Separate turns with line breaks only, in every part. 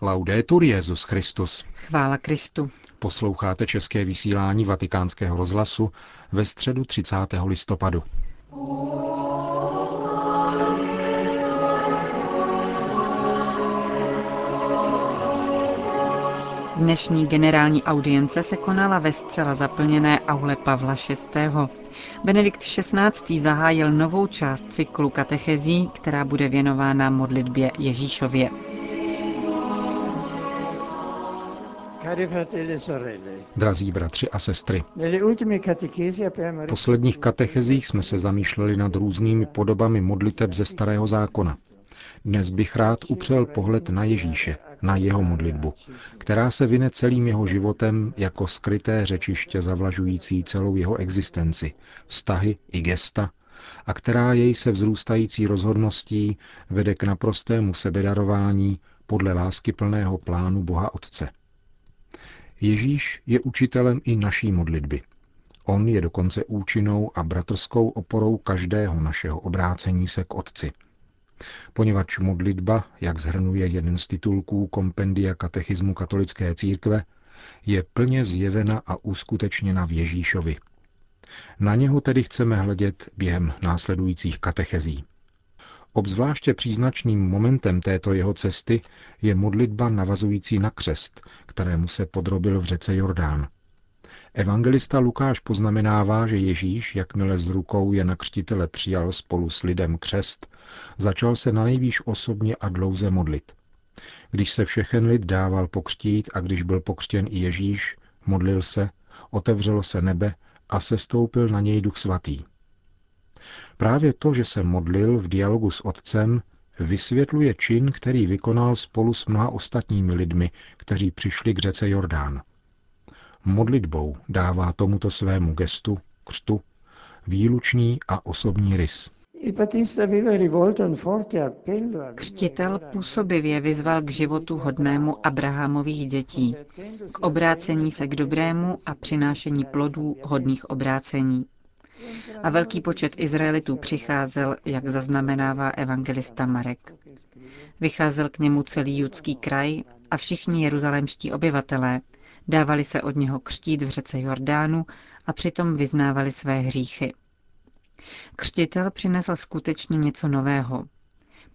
Laudetur Jezus Christus.
Chvála Kristu.
Posloucháte české vysílání Vatikánského rozhlasu ve středu 30. listopadu.
Dnešní generální audience se konala ve zcela zaplněné aule Pavla VI. Benedikt XVI. zahájil novou část cyklu katechezí, která bude věnována modlitbě Ježíšově.
Drazí bratři a sestry, v posledních katechezích jsme se zamýšleli nad různými podobami modliteb ze Starého zákona. Dnes bych rád upřel pohled na Ježíše, na jeho modlitbu, která se vyne celým jeho životem jako skryté řečiště zavlažující celou jeho existenci, vztahy i gesta, a která jej se vzrůstající rozhodností vede k naprostému sebedarování podle lásky plného plánu Boha Otce. Ježíš je učitelem i naší modlitby. On je dokonce účinnou a bratrskou oporou každého našeho obrácení se k Otci. Poněvadž modlitba, jak zhrnuje jeden z titulků kompendia katechismu katolické církve, je plně zjevena a uskutečněna v Ježíšovi. Na něho tedy chceme hledět během následujících katechezí. Obzvláště příznačným momentem této jeho cesty je modlitba navazující na křest, kterému se podrobil v řece Jordán. Evangelista Lukáš poznamenává, že Ježíš, jakmile z rukou je na křtitele přijal spolu s lidem křest, začal se na nejvýš osobně a dlouze modlit. Když se všechen lid dával pokřtít a když byl pokřtěn i Ježíš, modlil se, otevřelo se nebe a sestoupil na něj duch svatý. Právě to, že se modlil v dialogu s otcem, vysvětluje čin, který vykonal spolu s mnoha ostatními lidmi, kteří přišli k řece Jordán. Modlitbou dává tomuto svému gestu, křtu, výlučný a osobní rys.
Křtitel působivě vyzval k životu hodnému Abrahamových dětí, k obrácení se k dobrému a přinášení plodů hodných obrácení. A velký počet Izraelitů přicházel, jak zaznamenává evangelista Marek. Vycházel k němu celý judský kraj a všichni jeruzalémští obyvatelé, dávali se od něho křtít v řece Jordánu a přitom vyznávali své hříchy. Křtitel přinesl skutečně něco nového.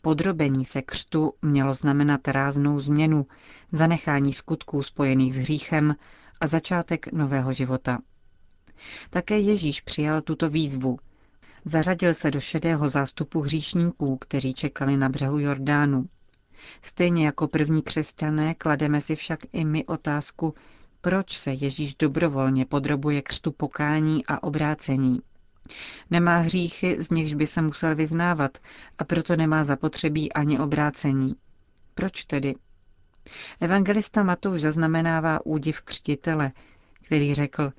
Podrobení se křtu mělo znamenat ráznou změnu, zanechání skutků spojených s hříchem a začátek nového života. Také Ježíš přijal tuto výzvu. Zařadil se do šedého zástupu hříšníků, kteří čekali na břehu Jordánu. Stejně jako první křesťané klademe si však i my otázku, proč se Ježíš dobrovolně podrobuje křtu pokání a obrácení. Nemá hříchy, z nichž by se musel vyznávat, a proto nemá zapotřebí ani obrácení. Proč tedy? Evangelista Matouš zaznamenává údiv křtitele, který řekl,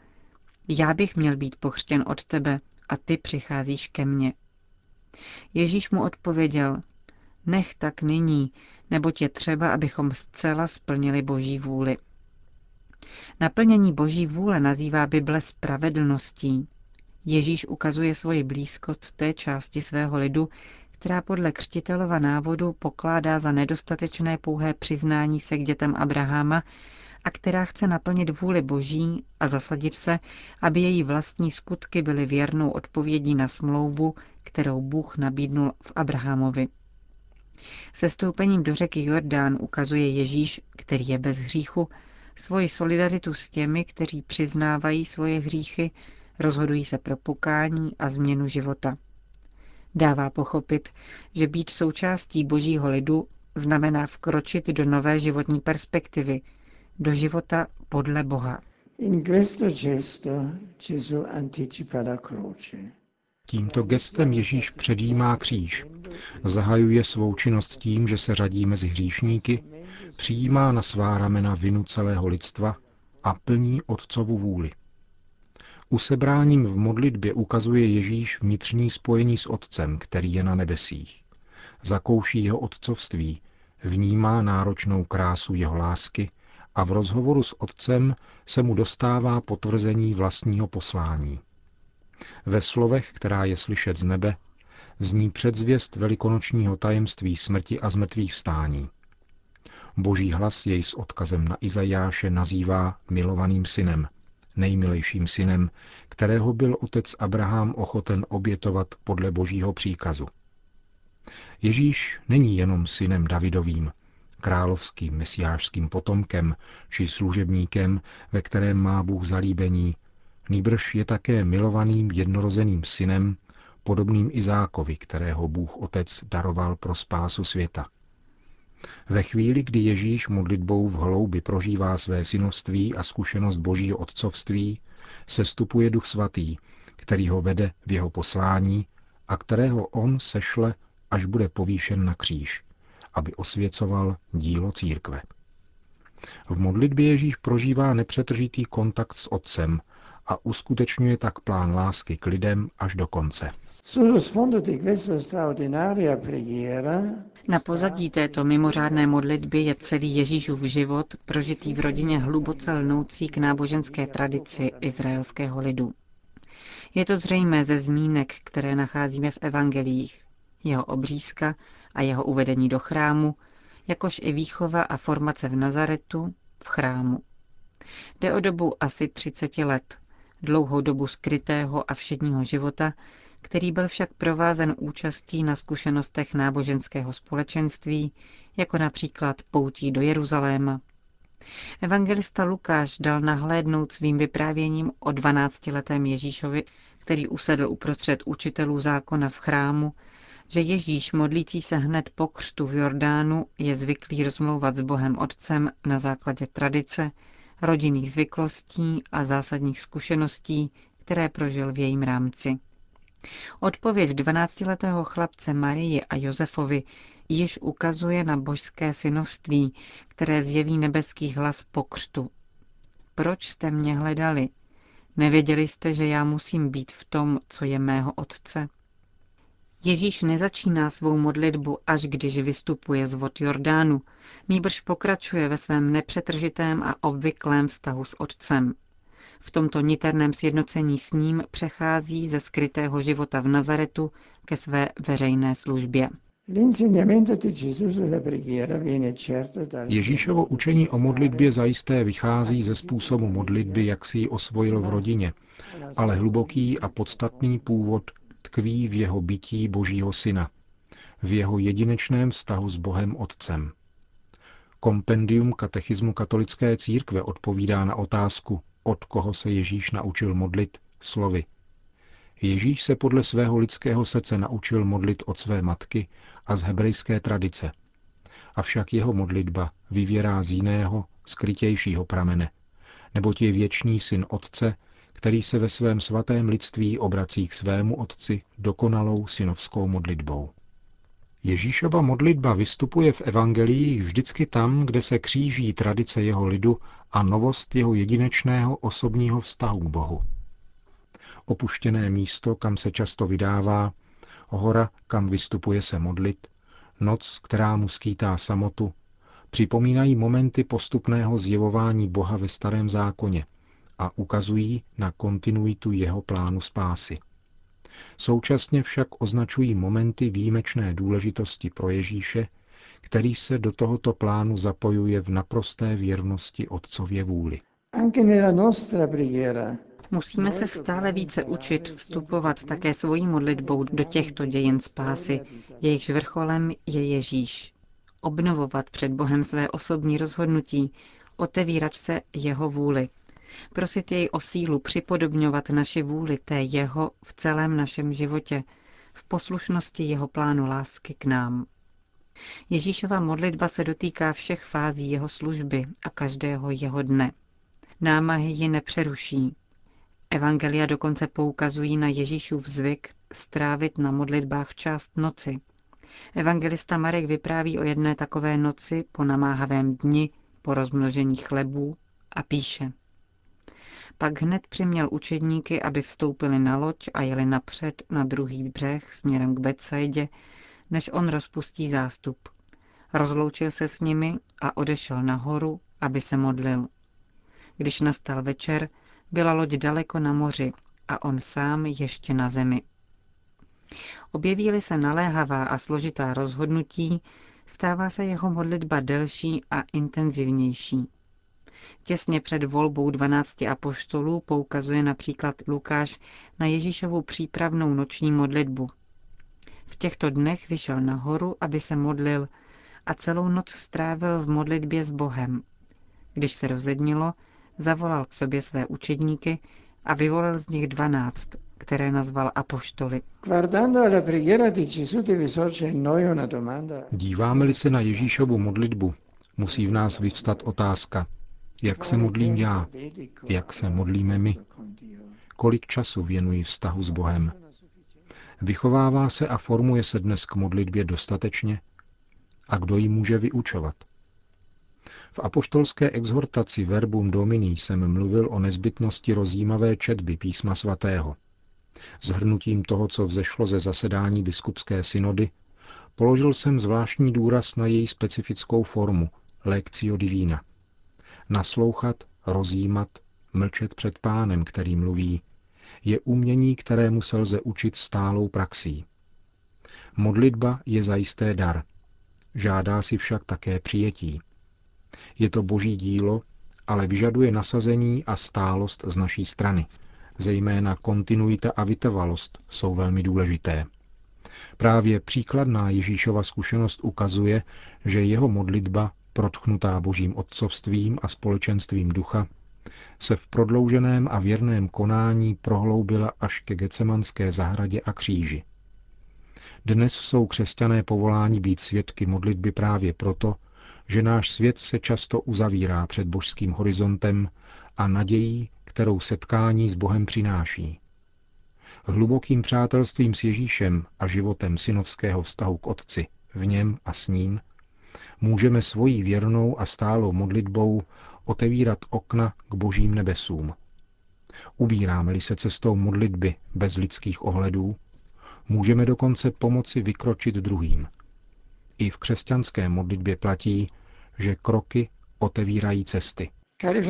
já bych měl být pochřtěn od tebe a ty přicházíš ke mně. Ježíš mu odpověděl, nech tak nyní, neboť je třeba, abychom zcela splnili Boží vůli. Naplnění Boží vůle nazývá Bible spravedlností. Ježíš ukazuje svoji blízkost té části svého lidu, která podle křtitelova návodu pokládá za nedostatečné pouhé přiznání se k dětem Abraháma a která chce naplnit vůli Boží a zasadit se, aby její vlastní skutky byly věrnou odpovědí na smlouvu, kterou Bůh nabídnul v Abrahamovi. Se stoupením do řeky Jordán ukazuje Ježíš, který je bez hříchu, svoji solidaritu s těmi, kteří přiznávají svoje hříchy, rozhodují se pro pokání a změnu života. Dává pochopit, že být součástí božího lidu znamená vkročit do nové životní perspektivy, do života podle Boha.
Tímto gestem Ježíš předjímá kříž. Zahajuje svou činnost tím, že se řadí mezi hříšníky, přijímá na svá ramena vinu celého lidstva a plní Otcovu vůli. Usebráním v modlitbě ukazuje Ježíš vnitřní spojení s Otcem, který je na nebesích. Zakouší jeho otcovství, vnímá náročnou krásu jeho lásky a v rozhovoru s Otcem se mu dostává potvrzení vlastního poslání. Ve slovech, která je slyšet z nebe, zní předzvěst velikonočního tajemství smrti a zmrtvých vstání. Boží hlas jej s odkazem na Izajáše nazývá milovaným synem, nejmilejším synem, kterého byl otec Abraham ochoten obětovat podle božího příkazu. Ježíš není jenom synem Davidovým, královským mesiářským potomkem či služebníkem, ve kterém má Bůh zalíbení, nýbrž je také milovaným jednorozeným synem, podobným Izákovi, kterého Bůh Otec daroval pro spásu světa. Ve chvíli, kdy Ježíš modlitbou v hloubi prožívá své synovství a zkušenost božího otcovství, sestupuje Duch Svatý, který ho vede v jeho poslání a kterého on sešle, až bude povýšen na kříž, aby osvěcoval dílo církve. V modlitbě Ježíš prožívá nepřetržitý kontakt s Otcem a uskutečňuje tak plán lásky k lidem až do konce.
Na pozadí této mimořádné modlitby je celý Ježíšův život, prožitý v rodině hluboce lnoucí k náboženské tradici izraelského lidu. Je to zřejmé ze zmínek, které nacházíme v evangelích, jeho obřízka a jeho uvedení do chrámu, jakož i výchova a formace v Nazaretu, v chrámu. Jde o dobu asi 30 let, dlouhou dobu skrytého a všedního života, který byl však provázen účastí na zkušenostech náboženského společenství, jako například poutí do Jeruzaléma. Evangelista Lukáš dal nahlédnout svým vyprávěním o 12-letém Ježíšovi, který usedl uprostřed učitelů zákona v chrámu, že Ježíš, modlící se hned po křtu v Jordánu, je zvyklý rozmlouvat s Bohem Otcem na základě tradice, rodinných zvyklostí a zásadních zkušeností, které prožil v jejím rámci. Odpověď 12-letého chlapce Marii a Josefovi již ukazuje na božské synovství, které zjeví nebeský hlas po křtu. Proč jste mě hledali? Nevěděli jste, že já musím být v tom, co je mého otce? Ježíš nezačíná svou modlitbu, až když vystupuje z vod Jordánu, nýbrž pokračuje ve svém nepřetržitém a obvyklém vztahu s Otcem. V tomto niterném sjednocení s ním přechází ze skrytého života v Nazaretu ke své veřejné službě.
Ježíšovo učení o modlitbě zajisté vychází ze způsobu modlitby, jak si ji osvojil v rodině, ale hluboký a podstatný původ tkví v jeho bytí Božího Syna, v jeho jedinečném vztahu s Bohem Otcem. Kompendium katechismu katolické církve odpovídá na otázku, od koho se Ježíš naučil modlit, slovy. Ježíš se podle svého lidského srdce naučil modlit od své matky a z hebrejské tradice. Avšak jeho modlitba vyvěrá z jiného, skrytějšího pramene, neboť je věčný syn Otce, který se ve svém svatém lidství obrací k svému Otci dokonalou synovskou modlitbou. Ježíšova modlitba vystupuje v evangeliích vždycky tam, kde se kříží tradice jeho lidu a novost jeho jedinečného osobního vztahu k Bohu. Opuštěné místo, kam se často vydává, hora, kam vystupuje se modlit, noc, která mu skýtá samotu, připomínají momenty postupného zjevování Boha ve starém zákoně a ukazují na kontinuitu jeho plánu spásy. Současně však označují momenty výjimečné důležitosti pro Ježíše, který se do tohoto plánu zapojuje v naprosté věrnosti Otcově vůli.
Musíme se stále více učit vstupovat také svojí modlitbou do těchto dějin spásy, jejichž vrcholem je Ježíš. Obnovovat před Bohem své osobní rozhodnutí, otevírat se jeho vůli – Prosit jej o sílu připodobňovat naši vůli té jeho v celém našem životě, v poslušnosti jeho plánu lásky k nám. Ježíšova modlitba se dotýká všech fází jeho služby a každého jeho dne. Námahy ji nepřeruší. Evangelia dokonce poukazují na Ježíšův zvyk strávit na modlitbách část noci. Evangelista Marek vypráví o jedné takové noci po namáhavém dni, po rozmnožení chlebů a píše. Pak hned přiměl učedníky, aby vstoupili na loď a jeli napřed na druhý břeh směrem k Betsaidě, než on rozpustí zástup. Rozloučil se s nimi a odešel nahoru, aby se modlil. Když nastal večer, byla loď daleko na moři a on sám ještě na zemi. Objeví se naléhavá a složitá rozhodnutí, stává se jeho modlitba delší a intenzivnější. Těsně před volbou 12 apoštolů poukazuje například Lukáš na Ježíšovu přípravnou noční modlitbu. V těchto dnech vyšel nahoru, aby se modlil a celou noc strávil v modlitbě s Bohem. Když se rozednilo, zavolal k sobě své učedníky a vyvolil z nich dvanáct, které nazval apoštoly.
Díváme-li se na Ježíšovu modlitbu, musí v nás vyvstat otázka, jak se modlím já, jak se modlíme my, kolik času věnují vztahu s Bohem. Vychovává se a formuje se dnes k modlitbě dostatečně? A kdo ji může vyučovat? V apoštolské exhortaci Verbum Domini jsem mluvil o nezbytnosti rozjímavé četby písma svatého. Zhrnutím toho, co vzešlo ze zasedání biskupské synody, položil jsem zvláštní důraz na její specifickou formu, lekcio divina. Naslouchat, rozjímat, mlčet před pánem, který mluví, je umění, kterému se lze učit stálou praxí. Modlitba je zajisté dar. Žádá si však také přijetí. Je to boží dílo, ale vyžaduje nasazení a stálost z naší strany. Zejména kontinuita a vytrvalost jsou velmi důležité. Právě příkladná Ježíšova zkušenost ukazuje, že jeho modlitba, protchnutá božím otcovstvím a společenstvím ducha, se v prodlouženém a věrném konání prohloubila až ke Gecemanské zahradě a kříži. Dnes jsou křesťané povoláni být svědky modlitby právě proto, že náš svět se často uzavírá před božským horizontem a nadějí, kterou setkání s Bohem přináší. Hlubokým přátelstvím s Ježíšem a životem synovského vztahu k Otci, v něm a s ním, můžeme svojí věrnou a stálou modlitbou otevírat okna k božím nebesům. Ubíráme-li se cestou modlitby bez lidských ohledů, můžeme dokonce pomoci vykročit druhým. I v křesťanské modlitbě platí, že kroky otevírají cesty.
E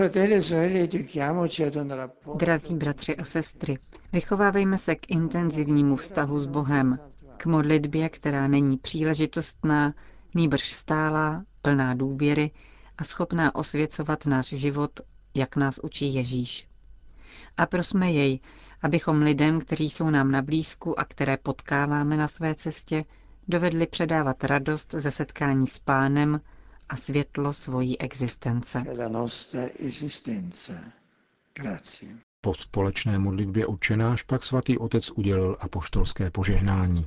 Drazí bratři a sestry, vychovávejme se k intenzivnímu vztahu s Bohem, k modlitbě, která není příležitostná, nýbrž stálá, plná důvěry a schopná osvěcovat náš život, jak nás učí Ježíš. A prosme jej, abychom lidem, kteří jsou nám na blízku a které potkáváme na své cestě, dovedli předávat radost ze setkání s pánem a světlo svojí existence.
Po společné modlitbě učenáš pak svatý otec udělil apoštolské požehnání.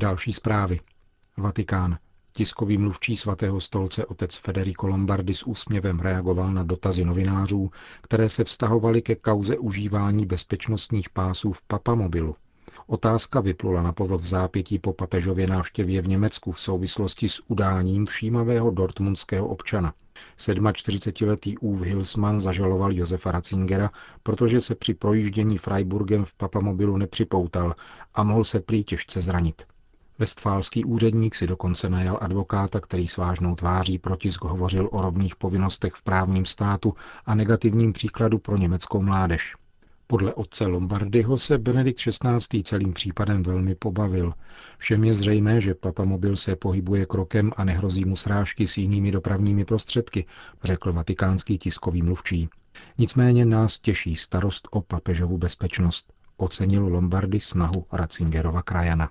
Další zprávy. Vatikán. Tiskový mluvčí svatého stolce otec Federico Lombardi s úsměvem reagoval na dotazy novinářů, které se vztahovaly ke kauze užívání bezpečnostních pásů v papamobilu. Otázka vyplula na povrch v zápětí po papežově návštěvě v Německu v souvislosti s udáním všímavého dortmundského občana. 47-letý Uwe Hilsmann zažaloval Josefa Ratzingera, protože se při projíždění Freiburgem v papamobilu nepřipoutal a mohl se prý těžce zranit. Vestfálský úředník si dokonce najal advokáta, který s vážnou tváří protisk hovořil o rovných povinnostech v právním státu a negativním příkladu pro německou mládež. Podle otce Lombardyho se Benedikt XVI. celým případem velmi pobavil. Všem je zřejmé, že papamobil se pohybuje krokem a nehrozí mu srážky s jinými dopravními prostředky, řekl vatikánský tiskový mluvčí. Nicméně nás těší starost o papežovu bezpečnost, ocenil Lombardy snahu Ratzingerova krajana.